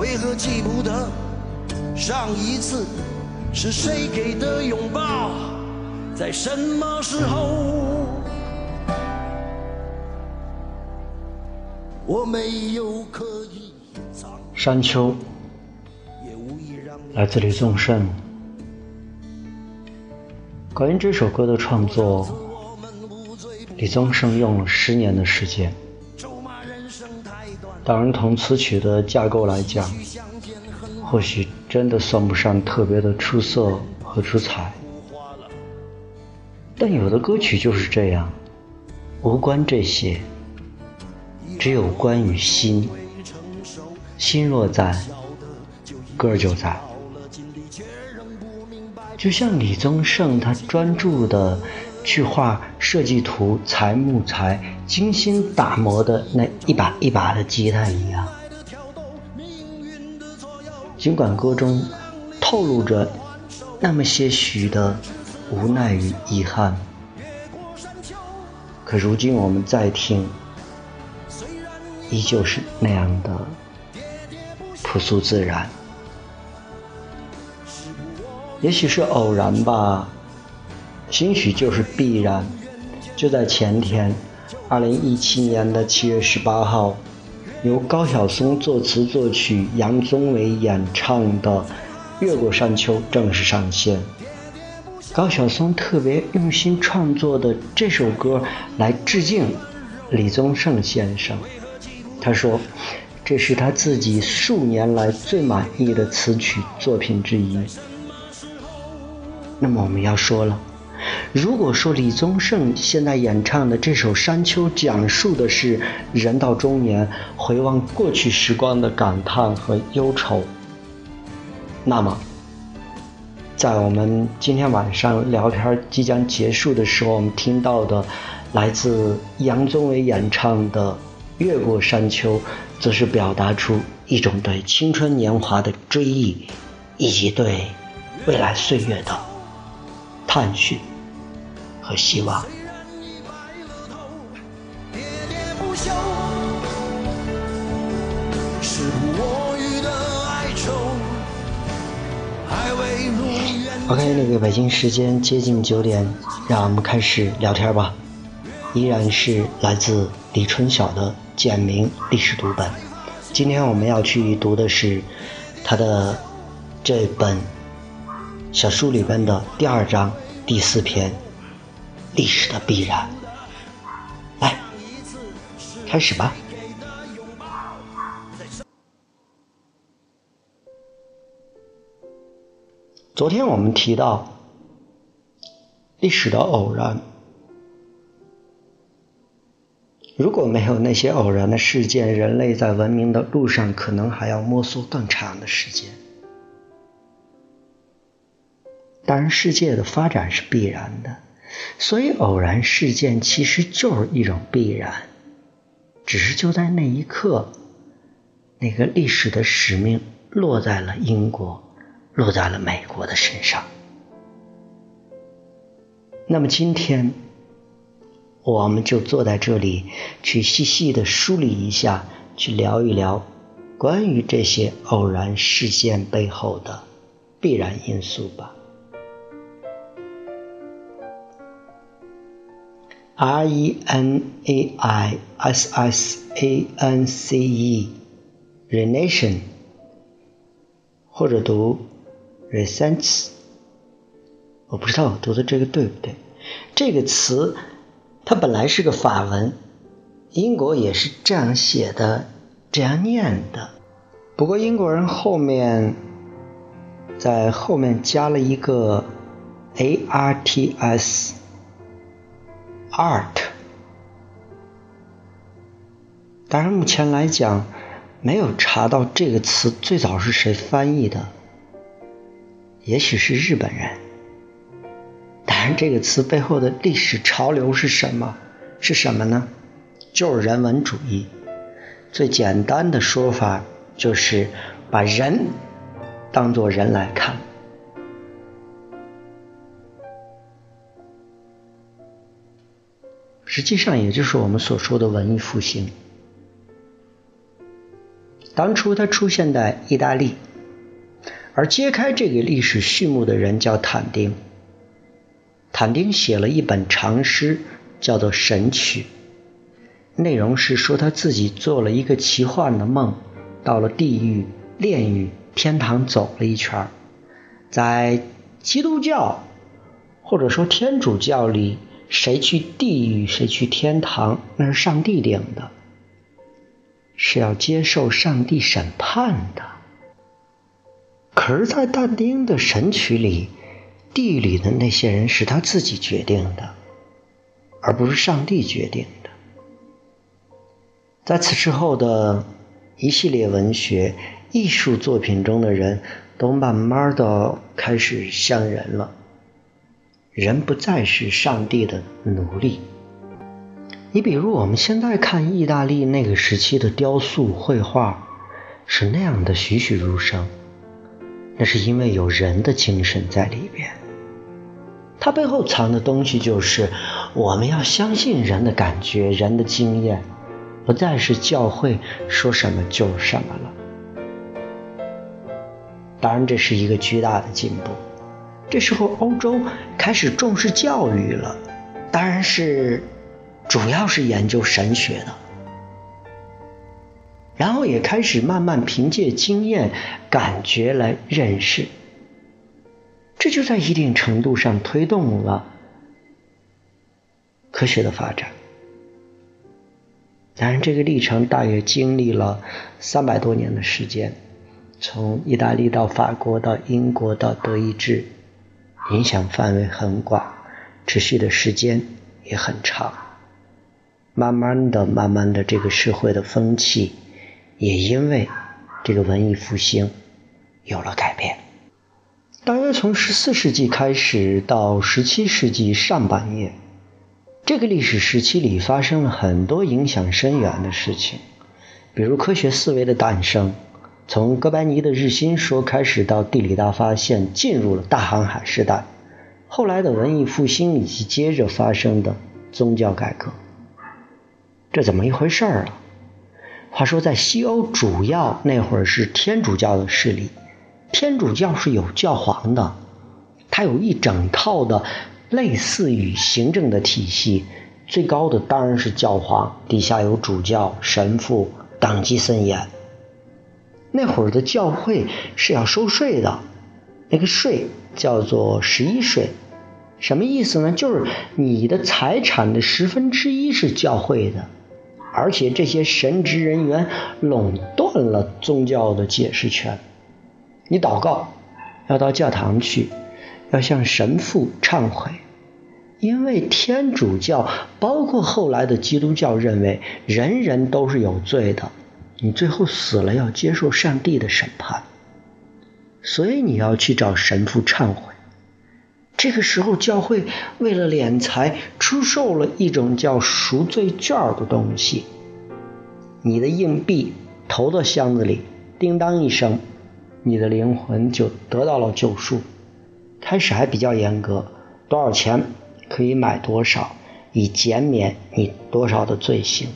为何记不得上一次是谁给的拥抱，在什么时候？我没有刻意藏，山丘，来自李宗盛。关于这首歌的创作，李宗盛用了十年的时间。当然，从词曲的架构来讲，或许真的算不上特别的出色和出彩。但有的歌曲就是这样，无关这些，只有关于心。心若在，歌就在。就像李宗盛他专注的去画设计图、裁木材、精心打磨的那一把一把的吉他一样。尽管歌中透露着那么些许的无奈与遗憾，可如今我们再听，依旧是那样的朴素自然。也许是偶然吧，兴许就是必然。就在前天，二零一七年的七月十八号，由高晓松作词作曲、杨宗纬演唱的《越过山丘》正式上线。高晓松特别用心创作的这首歌，来致敬李宗盛先生。他说，这是他自己数年来最满意的词曲作品之一。那么我们要说了，如果说李宗盛现在演唱的这首《山丘》讲述的是人到中年回望过去时光的感叹和忧愁，那么，在我们今天晚上聊天即将结束的时候，我们听到的来自杨宗纬演唱的《越过山丘》，则是表达出一种对青春年华的追忆，以及对未来岁月的。探寻和希望。OK，那个北京时间接近九点，让我们开始聊天吧。依然是来自李春晓的简明历史读本。今天我们要去读的是他的这本。小书里边的第二章第四篇，历史的必然。来开始吧。昨天我们提到历史的偶然如果没有那些偶然的事件人类在文明的路上可能还要摸索更长的时间。当然世界的发展是必然的。所以偶然事件其实就是一种必然，只是就在那一刻，那个历史的使命落在了英国。落在了美国的身上。那么今天，我们就坐在这里，去细细的梳理一下，去聊一聊关于这些偶然事件背后的必然因素吧。R E N A I S S A N C E，Renation，或者读。Resents，我不知道我读的这个对不对。这个词它本来是个法文，英国也是这样写的，这样念的。不过英国人后面在后面加了一个 a r t s Art，。当然，目前来讲没有查到这个词最早是谁翻译的。也许是日本人，当然，这个词背后的历史潮流是什么？是什么呢？就是人文主义。最简单的说法就是把人当作人来看。实际上，也就是我们所说的文艺复兴。当初它出现在意大利。而揭开这个历史序幕的人叫坦丁。坦丁写了一本长诗，叫做《神曲》，内容是说他自己做了一个奇幻的梦，到了地狱、炼狱、天堂走了一圈在基督教或者说天主教里，谁去地狱，谁去天堂，那是上帝定的，是要接受上帝审判的。可是，在但丁的《神曲》里，地狱里的那些人是他自己决定的，而不是上帝决定的。在此之后的一系列文学艺术作品中的人，都慢慢的开始像人了，人不再是上帝的奴隶。你比如我们现在看意大利那个时期的雕塑、绘画，是那样的栩栩如生。那是因为有人的精神在里边，它背后藏的东西就是我们要相信人的感觉、人的经验，不再是教会说什么就是什么了。当然，这是一个巨大的进步。这时候，欧洲开始重视教育了，当然是主要是研究神学的。然后也开始慢慢凭借经验、感觉来认识，这就在一定程度上推动了科学的发展。当然，这个历程大约经历了三百多年的时间，从意大利到法国到英国到德意志，影响范围很广，持续的时间也很长。慢慢的、慢慢的，这个社会的风气。也因为这个文艺复兴有了改变。大约从十四世纪开始到十七世纪上半叶，这个历史时期里发生了很多影响深远的事情，比如科学思维的诞生，从哥白尼的日心说开始到地理大发现，进入了大航海时代。后来的文艺复兴以及接着发生的宗教改革，这怎么一回事儿啊？话说，在西欧主要那会儿是天主教的势力，天主教是有教皇的，它有一整套的类似于行政的体系，最高的当然是教皇，底下有主教、神父，等级森严。那会儿的教会是要收税的，那个税叫做十一税，什么意思呢？就是你的财产的十分之一是教会的。而且这些神职人员垄断了宗教的解释权。你祷告，要到教堂去，要向神父忏悔，因为天主教包括后来的基督教认为人人都是有罪的，你最后死了要接受上帝的审判，所以你要去找神父忏悔。这个时候，教会为了敛财，出售了一种叫赎罪券的东西。你的硬币投到箱子里，叮当一声，你的灵魂就得到了救赎。开始还比较严格，多少钱可以买多少，以减免你多少的罪行。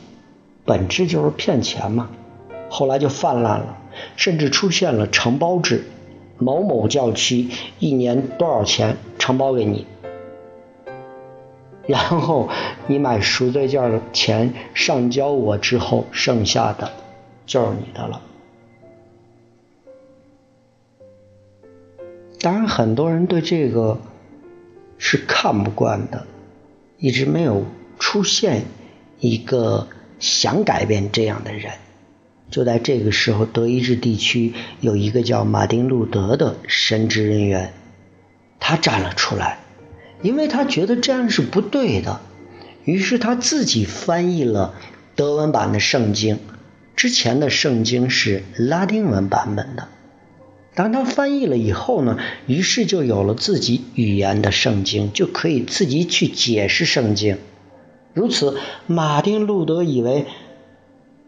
本质就是骗钱嘛。后来就泛滥了，甚至出现了承包制。某某教区一年多少钱承包给你，然后你买赎罪券的钱上交我之后，剩下的就是你的了。当然，很多人对这个是看不惯的，一直没有出现一个想改变这样的人。就在这个时候，德意志地区有一个叫马丁·路德的神职人员，他站了出来，因为他觉得这样是不对的。于是他自己翻译了德文版的圣经，之前的圣经是拉丁文版本的。当他翻译了以后呢，于是就有了自己语言的圣经，就可以自己去解释圣经。如此，马丁·路德以为。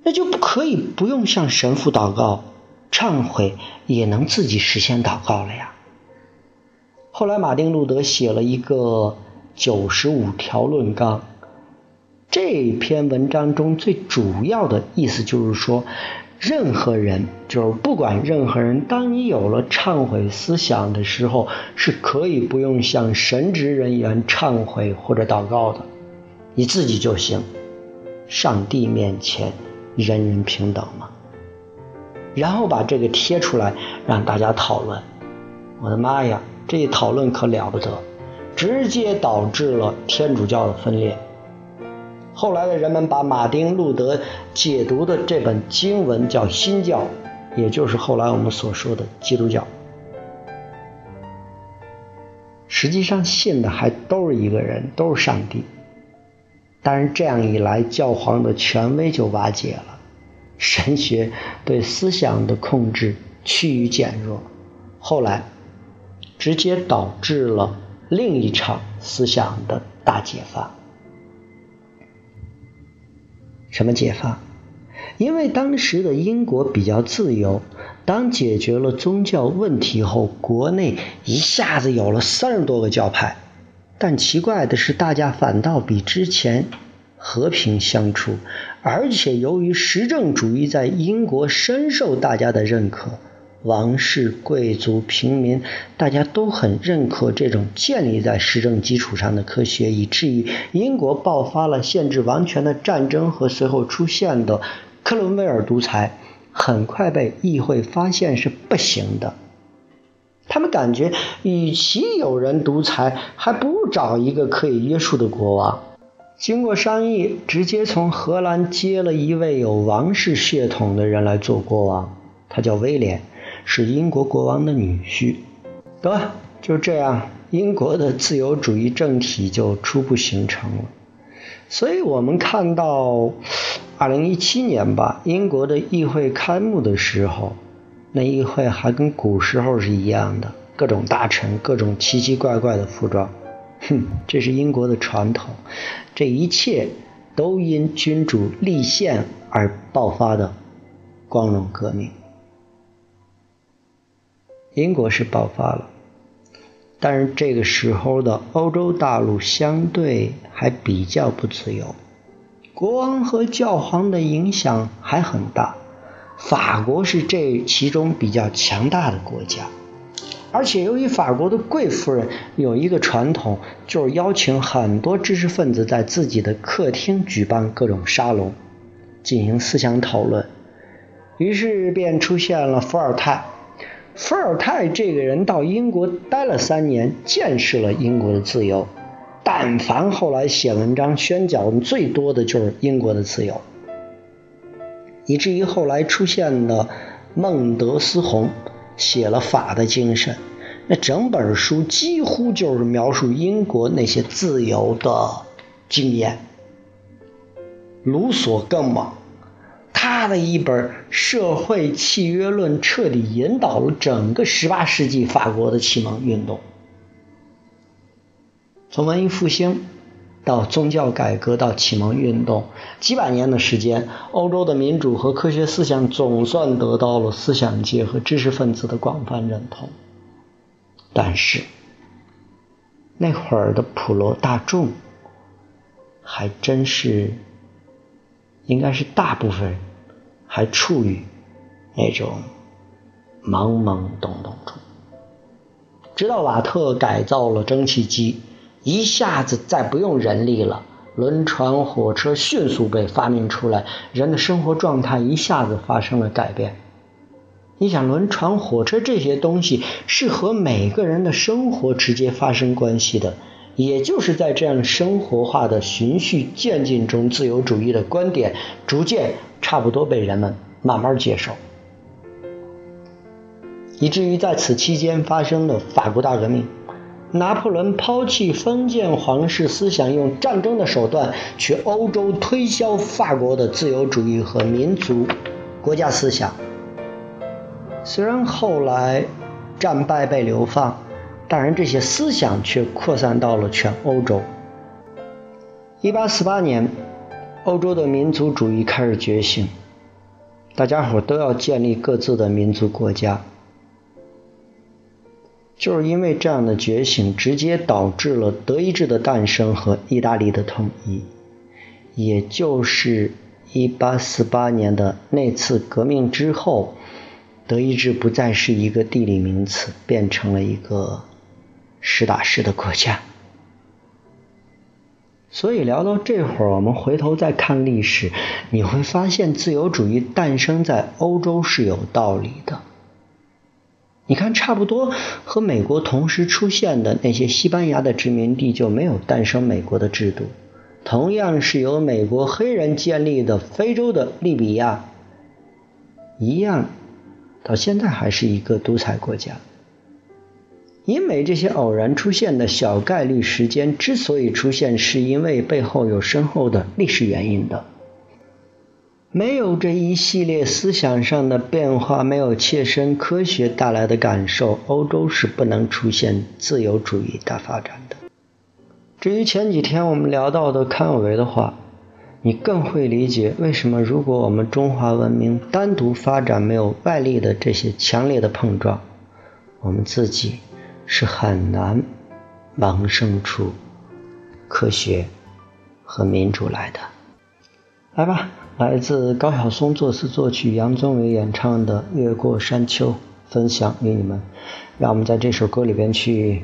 那就不可以不用向神父祷告、忏悔，也能自己实现祷告了呀。后来，马丁·路德写了一个九十五条论纲，这篇文章中最主要的意思就是说，任何人，就是不管任何人，当你有了忏悔思想的时候，是可以不用向神职人员忏悔或者祷告的，你自己就行，上帝面前。人人平等嘛，然后把这个贴出来让大家讨论。我的妈呀，这一讨论可了不得，直接导致了天主教的分裂。后来的人们把马丁·路德解读的这本经文叫新教，也就是后来我们所说的基督教。实际上信的还都是一个人，都是上帝。但是这样一来，教皇的权威就瓦解了，神学对思想的控制趋于减弱，后来直接导致了另一场思想的大解放。什么解放？因为当时的英国比较自由，当解决了宗教问题后，国内一下子有了三十多个教派。但奇怪的是，大家反倒比之前和平相处，而且由于实政主义在英国深受大家的认可，王室、贵族、平民，大家都很认可这种建立在实政基础上的科学，以至于英国爆发了限制王权的战争和随后出现的克伦威尔独裁，很快被议会发现是不行的。他们感觉，与其有人独裁，还不如找一个可以约束的国王。经过商议，直接从荷兰接了一位有王室血统的人来做国王，他叫威廉，是英国国王的女婿。得，就这样，英国的自由主义政体就初步形成了。所以我们看到，二零一七年吧，英国的议会开幕的时候。那议会还跟古时候是一样的，各种大臣，各种奇奇怪怪的服装，哼，这是英国的传统。这一切都因君主立宪而爆发的光荣革命。英国是爆发了，但是这个时候的欧洲大陆相对还比较不自由，国王和教皇的影响还很大。法国是这其中比较强大的国家，而且由于法国的贵夫人有一个传统，就是邀请很多知识分子在自己的客厅举办各种沙龙，进行思想讨论。于是便出现了伏尔泰。伏尔泰这个人到英国待了三年，见识了英国的自由。但凡后来写文章宣讲最多的就是英国的自由。以至于后来出现的孟德斯鸿写了《法的精神》，那整本书几乎就是描述英国那些自由的经验。卢梭更猛，他的一本《社会契约论》彻底引导了整个18世纪法国的启蒙运动，从文艺复兴。到宗教改革，到启蒙运动，几百年的时间，欧洲的民主和科学思想总算得到了思想界和知识分子的广泛认同。但是，那会儿的普罗大众，还真是，应该是大部分还处于那种懵懵懂懂中。直到瓦特改造了蒸汽机。一下子再不用人力了，轮船、火车迅速被发明出来，人的生活状态一下子发生了改变。你想，轮船、火车这些东西是和每个人的生活直接发生关系的，也就是在这样生活化的循序渐进中，自由主义的观点逐渐差不多被人们慢慢接受，以至于在此期间发生了法国大革命。拿破仑抛弃封建皇室思想，用战争的手段去欧洲推销法国的自由主义和民族国家思想。虽然后来战败被流放，但是这些思想却扩散到了全欧洲。1848年，欧洲的民族主义开始觉醒，大家伙都要建立各自的民族国家。就是因为这样的觉醒，直接导致了德意志的诞生和意大利的统一。也就是1848年的那次革命之后，德意志不再是一个地理名词，变成了一个实打实的国家。所以聊到这会儿，我们回头再看历史，你会发现自由主义诞生在欧洲是有道理的。你看，差不多和美国同时出现的那些西班牙的殖民地就没有诞生美国的制度。同样是由美国黑人建立的非洲的利比亚，一样，到现在还是一个独裁国家。英美这些偶然出现的小概率时间之所以出现，是因为背后有深厚的历史原因的。没有这一系列思想上的变化，没有切身科学带来的感受，欧洲是不能出现自由主义大发展的。至于前几天我们聊到的康有为的话，你更会理解为什么如果我们中华文明单独发展，没有外力的这些强烈的碰撞，我们自己是很难萌生出科学和民主来的。来吧。来自高晓松作词作曲、杨宗纬演唱的《越过山丘》，分享给你们。让我们在这首歌里边去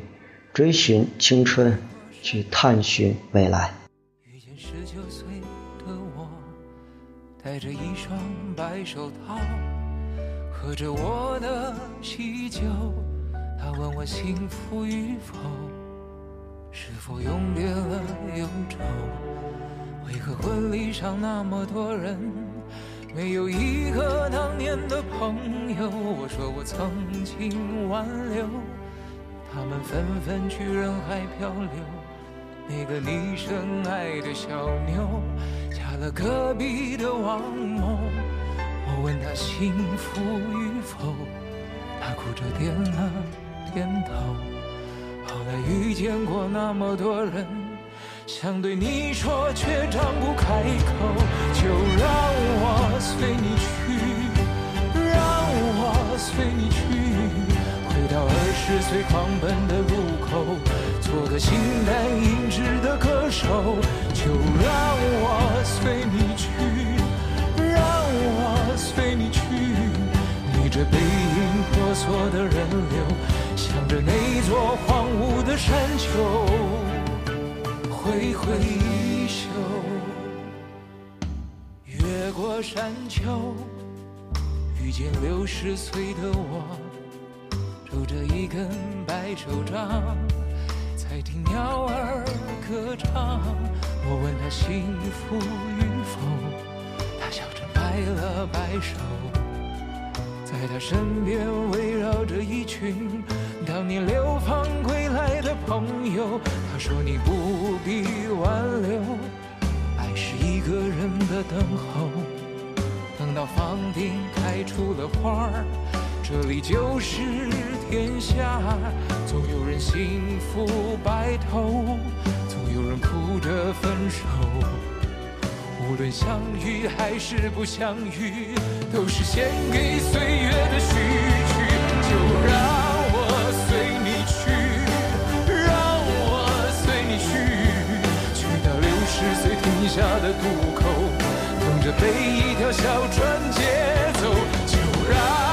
追寻青春，去探寻未来。遇见十九岁的我，戴着一双白手套，喝着我的喜酒。他问我幸福与否，是否永别了忧愁？为何婚礼上那么多人，没有一个当年的朋友？我说我曾经挽留，他们纷纷去人海漂流。那个你深爱的小妞，嫁了隔壁的王某。我问她幸福与否，她哭着点了点头。后来遇见过那么多人。想对你说，却张不开口。就让我随你去，让我随你去，回到二十岁狂奔的路口，做个形单影只的歌手。就让我随你去，让我随你去，逆着背影婆娑的人流，向着那座荒芜的山丘。挥挥衣袖，越过山丘，遇见六十岁的我，拄着一根白手杖，在听鸟儿歌唱。我问他幸福与否，他笑着摆了摆手，在他身边围绕着一群。当年流放归来的朋友，他说你不必挽留，爱是一个人的等候。等到房顶开出了花儿，这里就是天下。总有人幸福白头，总有人哭着分手。无论相遇还是不相遇，都是献给岁月的序曲。就让。追随停下的渡口，等着被一条小船接走，就让